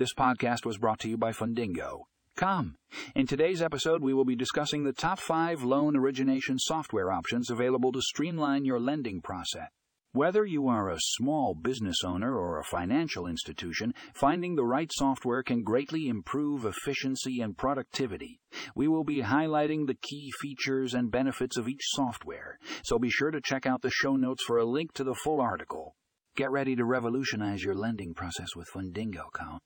This podcast was brought to you by Fundingo. Come. In today's episode, we will be discussing the top five loan origination software options available to streamline your lending process. Whether you are a small business owner or a financial institution, finding the right software can greatly improve efficiency and productivity. We will be highlighting the key features and benefits of each software, so be sure to check out the show notes for a link to the full article. Get ready to revolutionize your lending process with Fundingo.com.